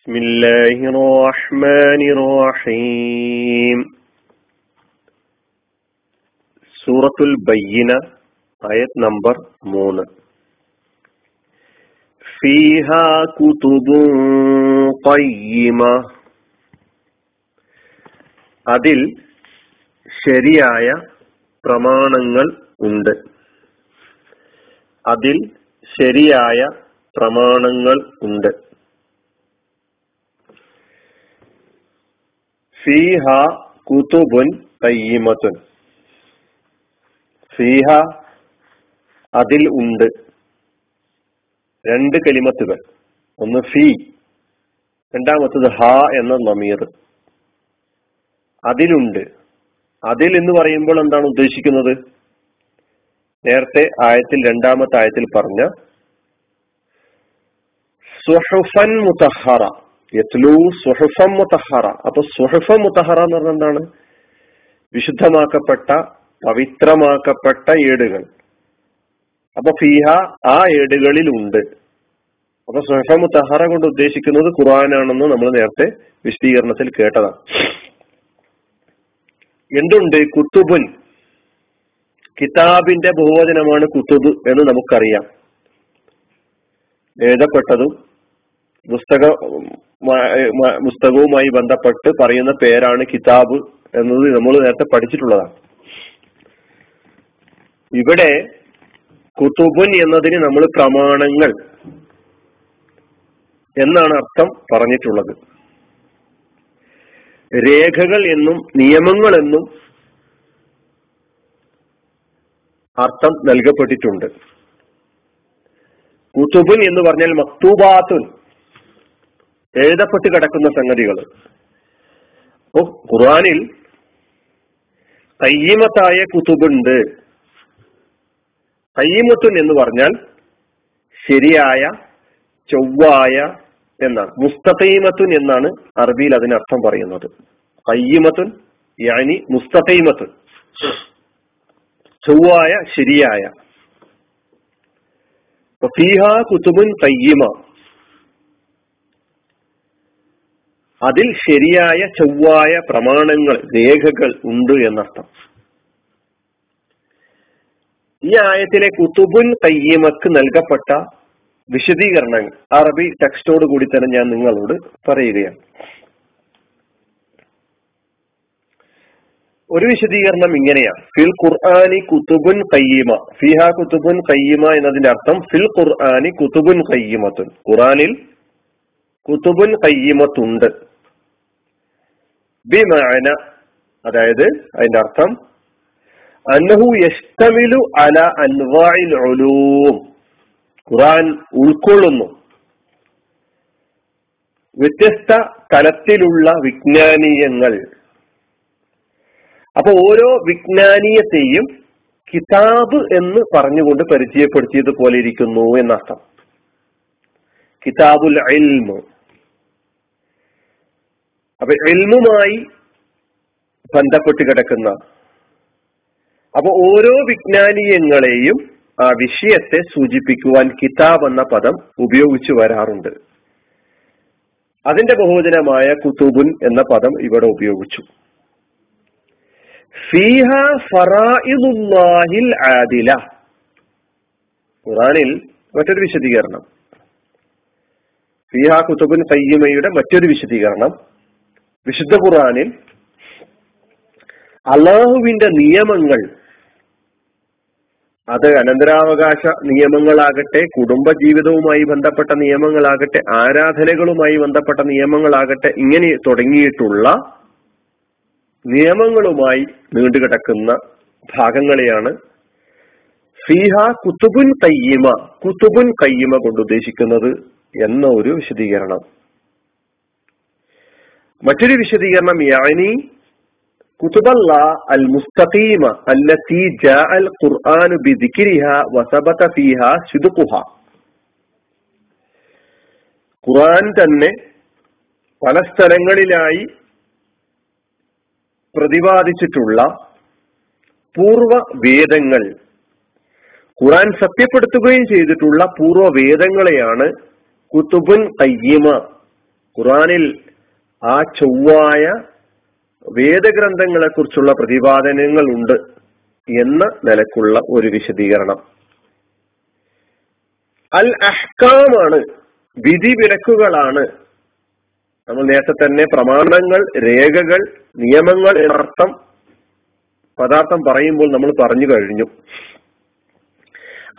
بسم الله الرحمن الرحيم സൂറത്തുൽ ബയ്യന ആയത് നമ്പർ മൂന്ന് ഫീഹ കുതുബുൻ ഖയ്യിമ അതിൽ ശരിയായ പ്രമാണങ്ങൾ ഉണ്ട് അതിൽ ശരിയായ പ്രമാണങ്ങൾ ഉണ്ട് ഫീഹ കുതുബുൻ തയ്യമത്തുൻ. ഫീഹ അതിൽ ഉണ്ട് രണ്ട് കലിമത്തുകൾ. ഒന്ന് ഫീ രണ്ടാമത്തത് ഹ എന്ന നമീർ അതിലുണ്ട്. അതിൽ എന്ന് പറയുമ്പോൾ എന്താണ് ഉദ്ദേശിക്കുന്നത്? നേരത്തെ ആയത്തിൽ രണ്ടാമത്തെ ആയത്തിൽ പറഞ്ഞ സുഹുഫൻ മുതഹറ യത്ലു സുഹഫം മുത്തഹറ അപ്പൊ സുഹഫ മുത്തഹറ എന്ന് പറഞ്ഞാൽ എന്താണ്? വിശുദ്ധമാക്കപ്പെട്ട പവിത്രമാക്കപ്പെട്ട ഏടുകൾ. അപ്പൊ ഫീഹ ആ ഏടുകളിൽ ഉണ്ട് അപ്പൊ സുഹഫ മുത്തഹറ കൊണ്ട് ഉദ്ദേശിക്കുന്നത് ഖുർആനാണെന്ന് നമ്മൾ നേരത്തെ വിശദീകരണത്തിൽ കേട്ടതാണ്. എന്തുണ്ട്? കുത്തുബുൻ. കിതാബിന്റെ ബഹുവചനമാണ് കുത്തുബ് എന്ന് നമുക്കറിയാം. എഴുതപ്പെട്ടതും പുസ്തക പുസ്തകവുമായി ബന്ധപ്പെട്ട് പറയുന്ന പേരാണ് കിതാബ് എന്നത് നമ്മൾ നേരത്തെ പഠിച്ചിട്ടുള്ളതാണ്. ഇവിടെ കുത്തുബുൻ എന്നതിന് നമ്മൾ പ്രമാണങ്ങൾ എന്നാണ് അർത്ഥം പറഞ്ഞിട്ടുള്ളത്. രേഖകൾ എന്നും നിയമങ്ങൾ എന്നും അർത്ഥം നൽകപ്പെട്ടിട്ടുണ്ട്. കുത്തുബുൻ എന്ന് പറഞ്ഞാൽ മക്തൂബാത്തുൻ. എഴുതപ്പെട്ട് കിടക്കുന്ന സംഗതികൾ. അപ്പോ ഖുർആാനിൽ കയ്യമത്തായ കുത്തുബുണ്ട് കയ്യമത്തുൻ എന്ന് പറഞ്ഞാൽ ശരിയായ ചൊവ്വായ എന്നാണ്. മുസ്തഖീമത്തുൻ എന്നാണ് അറബിയിൽ അതിനർത്ഥം പറയുന്നത്. കയ്യമത്തുൻ യാനി മുസ്തഖീമത്തുൻ. ചൊവ്വായ ശരിയായ. ഫീഹ കുത്തുബുൻ കയ്യമ. അതിൽ ശരിയായ ചൊവ്വായ പ്രമാണങ്ങൾ രേഖകൾ ഉണ്ട് എന്നർത്ഥം. ഈ ആയത്തിലെ കുത്തുബുൻ കയ്യമക്ക് നൽകപ്പെട്ട വിശദീകരണങ്ങൾ അറബി ടെക്സ്റ്റോട് കൂടി തന്നെ ഞാൻ നിങ്ങളോട് പറയുകയാണ്. ഒരു വിശദീകരണം ഇങ്ങനെയാണ്. ഫിൽ ഖുർആാനി കുത്തുബുൻ കയ്യമ ഫിഹ കുത്തുബുൻ കയ്യമ എന്നതിന്റെ അർത്ഥം ഫിൽ ഖുർആാനി കുത്തുബുൻ കയ്യമത്തുൻ ഖുറാനിൽ കുത്തുബുൻ കയ്യമത്തുണ്ട് ബിമാന അതായത് അതിന്റെ അർത്ഥം അന്നഹു യഷ്ടമിലു അല അൻവായിൽ ഉലൂം. ഖുർആൻ ഉൾക്കൊള്ളുന്നു. വ്യത്യസ്ത തലത്തിലുള്ള വിജ്ഞാനീയങ്ങൾ. അപ്പൊ ഓരോ വിജ്ഞാനീയത്തെയും കിതാബ് എന്ന് പറഞ്ഞുകൊണ്ട് പരിചയപ്പെടുത്തിയത് പോലെ ഇരിക്കുന്നു എന്നർത്ഥം. കിതാബുൽ ഇൽമ്. അപ്പൊ എൽമുമായി ബന്ധപ്പെട്ട് കിടക്കുന്ന. അപ്പൊ ഓരോ വിജ്ഞാനീയങ്ങളെയും ആ വിഷയത്തെ സൂചിപ്പിക്കുവാൻ കിതാബ് എന്ന പദം ഉപയോഗിച്ചു വരാറുണ്ട്. അതിന്റെ ബഹുവചനമായ കുത്തുബുൻ എന്ന പദം ഇവിടെ ഉപയോഗിച്ചു. ഫീഹ ഫറാഇദുല്ലാഹിൽ ആദില. ഖുറാനിൽ മറ്റൊരു വിശദീകരണം. ഫീഹ കുത്തുബുൻ കയ്യമയുടെ മറ്റൊരു വിശദീകരണം. വിശുദ്ധ ഖുറാനിൽ അള്ളാഹുവിന്റെ നിയമങ്ങൾ അത് അനന്തരാവകാശ നിയമങ്ങളാകട്ടെ കുടുംബജീവിതവുമായി ബന്ധപ്പെട്ട നിയമങ്ങളാകട്ടെ ആരാധനകളുമായി ബന്ധപ്പെട്ട നിയമങ്ങളാകട്ടെ ഇങ്ങനെ തുടങ്ങിയിട്ടുള്ള നിയമങ്ങളുമായി നീണ്ടുകിടക്കുന്ന ഭാഗങ്ങളെയാണ് ഫീഹ കുത്തുബുൻ കയ്യമ കുത്തുബുൻ കയ്യമ കൊണ്ട് ഉദ്ദേശിക്കുന്നത് എന്ന ഒരു വിശദീകരണം. മറ്റൊരു വിശദീകരണം യാനി അൽ മുസ്തഖീമ അല്ലത്തി ജാ അൽ ഖുർആൻ ബിദിക്രിഹ വസബത ഫീഹ സിദ്ഖുഹ ഖുർആൻ തന്നെ പല സ്ഥലങ്ങളിലായി പ്രതിപാദിച്ചിട്ടുള്ള പൂർവ വേദങ്ങൾ. ഖുറാൻ സത്യപ്പെടുത്തുകയും ചെയ്തിട്ടുള്ള പൂർവ വേദങ്ങളെയാണ് കുത്തുബുൻ കയ്യമ ഖുറാനിൽ ആ ചൊവ്വായ വേദഗ്രന്ഥങ്ങളെ കുറിച്ചുള്ള പ്രതിപാദനങ്ങൾ ഉണ്ട് എന്ന നിലക്കുള്ള ഒരു വിശദീകരണം. അൽ അഹ്കാമാണ് വിധി വിലക്കുകളാണ് നമ്മൾ നേരത്തെ തന്നെ പ്രമാണങ്ങൾ രേഖകൾ നിയമങ്ങൾ എന്നർത്ഥം പദാർത്ഥം പറയുമ്പോൾ നമ്മൾ പറഞ്ഞു കഴിഞ്ഞു.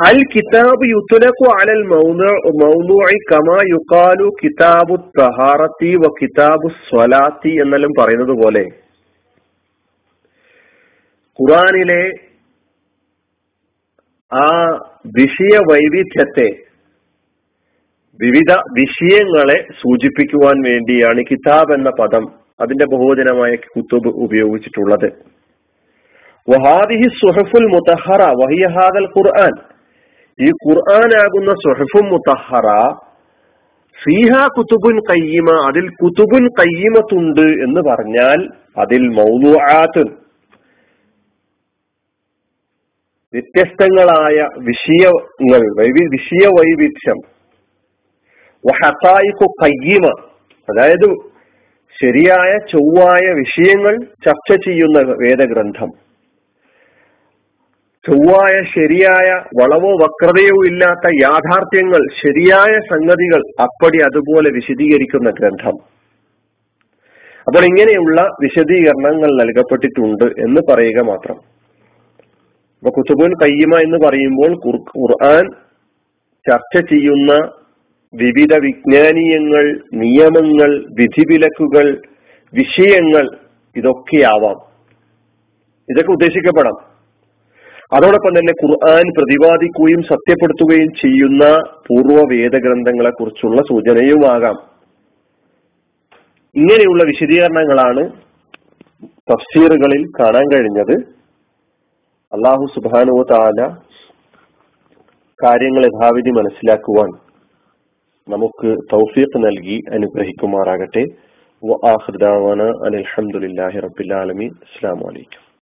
അൽ കിതാബ് യുത്തുലക്കു അലൽ കിതാബു തഹാറത്തി വ കിതാബു സ്വലാത്തി എന്നെല്ലാം പറയുന്നത് പോലെ ഖുറാനിലെ ആ വിഷയ വൈവിധ്യത്തെ വിവിധ വിഷയങ്ങളെ സൂചിപ്പിക്കുവാൻ വേണ്ടിയാണ് കിതാബ് എന്ന പദം അതിന്റെ ബഹുവചനമായ കുത്തുബ് ഉപയോഗിച്ചിട്ടുള്ളത്. വഹാദിഹി സുഹഫുൽ മുതഹറ വഹിയഹാദൽ ഖുർആൻ ഈ ഖുർആനാകുന്ന സുഹഫും മുത്തഹറ ഫീഹ കുത്തുബുൻ കയ്യമ അതിൽ കുത്തുബുൻ കയ്യമത്തുണ്ട് എന്ന് പറഞ്ഞാൽ അതിൽ മൗലുആത്തുൻ വ്യത്യസ്തങ്ങളായ വിഷയങ്ങൾ വൈവി വിഷയ വൈവിധ്യം. വഹത്തായിക്കു കയ്യമ അതായത് ശരിയായ ചൊവ്വായ വിഷയങ്ങൾ ചർച്ച ചെയ്യുന്ന വേദഗ്രന്ഥം. ചൊവ്വായ ശരിയായ വളവോ വക്രതയോ ഇല്ലാത്ത യാഥാർത്ഥ്യങ്ങൾ ശരിയായ സംഗതികൾ അപ്പടി അതുപോലെ വിശദീകരിക്കുന്ന ഗ്രന്ഥം. അപ്പോൾ ഇങ്ങനെയുള്ള വിശദീകരണങ്ങൾ നൽകപ്പെട്ടിട്ടുണ്ട് എന്ന് പറയുക മാത്രം. അപ്പൊ കുത്തുബുൻ കയ്യമ എന്ന് പറയുമ്പോൾ ഖുർആൻ ചർച്ച ചെയ്യുന്ന വിവിധ വിജ്ഞാനീയങ്ങൾ നിയമങ്ങൾ വിധിവിലക്കുകൾ വിഷയങ്ങൾ ഇതൊക്കെയാവാം. ഇതൊക്കെ ഉദ്ദേശിക്കപ്പെടാം. അതോടൊപ്പം തന്നെ ഖുർആൻ പ്രതിപാദിക്കുകയും സത്യപ്പെടുത്തുകയും ചെയ്യുന്ന പൂർവ വേദഗ്രന്ഥങ്ങളെ കുറിച്ചുള്ള സൂചനയുമാകാം. ഇങ്ങനെയുള്ള വിശദീകരണങ്ങളാണ് തഫ്സീറുകളിൽ കാണാൻ കഴിഞ്ഞത്. അള്ളാഹു സുബാനു താല കാര്യങ്ങൾ യഥാവിധി മനസ്സിലാക്കുവാൻ നമുക്ക് തൗഫീഖ് നൽകി അനുഗ്രഹിക്കുമാറാകട്ടെ. വ ആഖിർ ദഅവാന അനിൽ ഹംദുലില്ലാഹി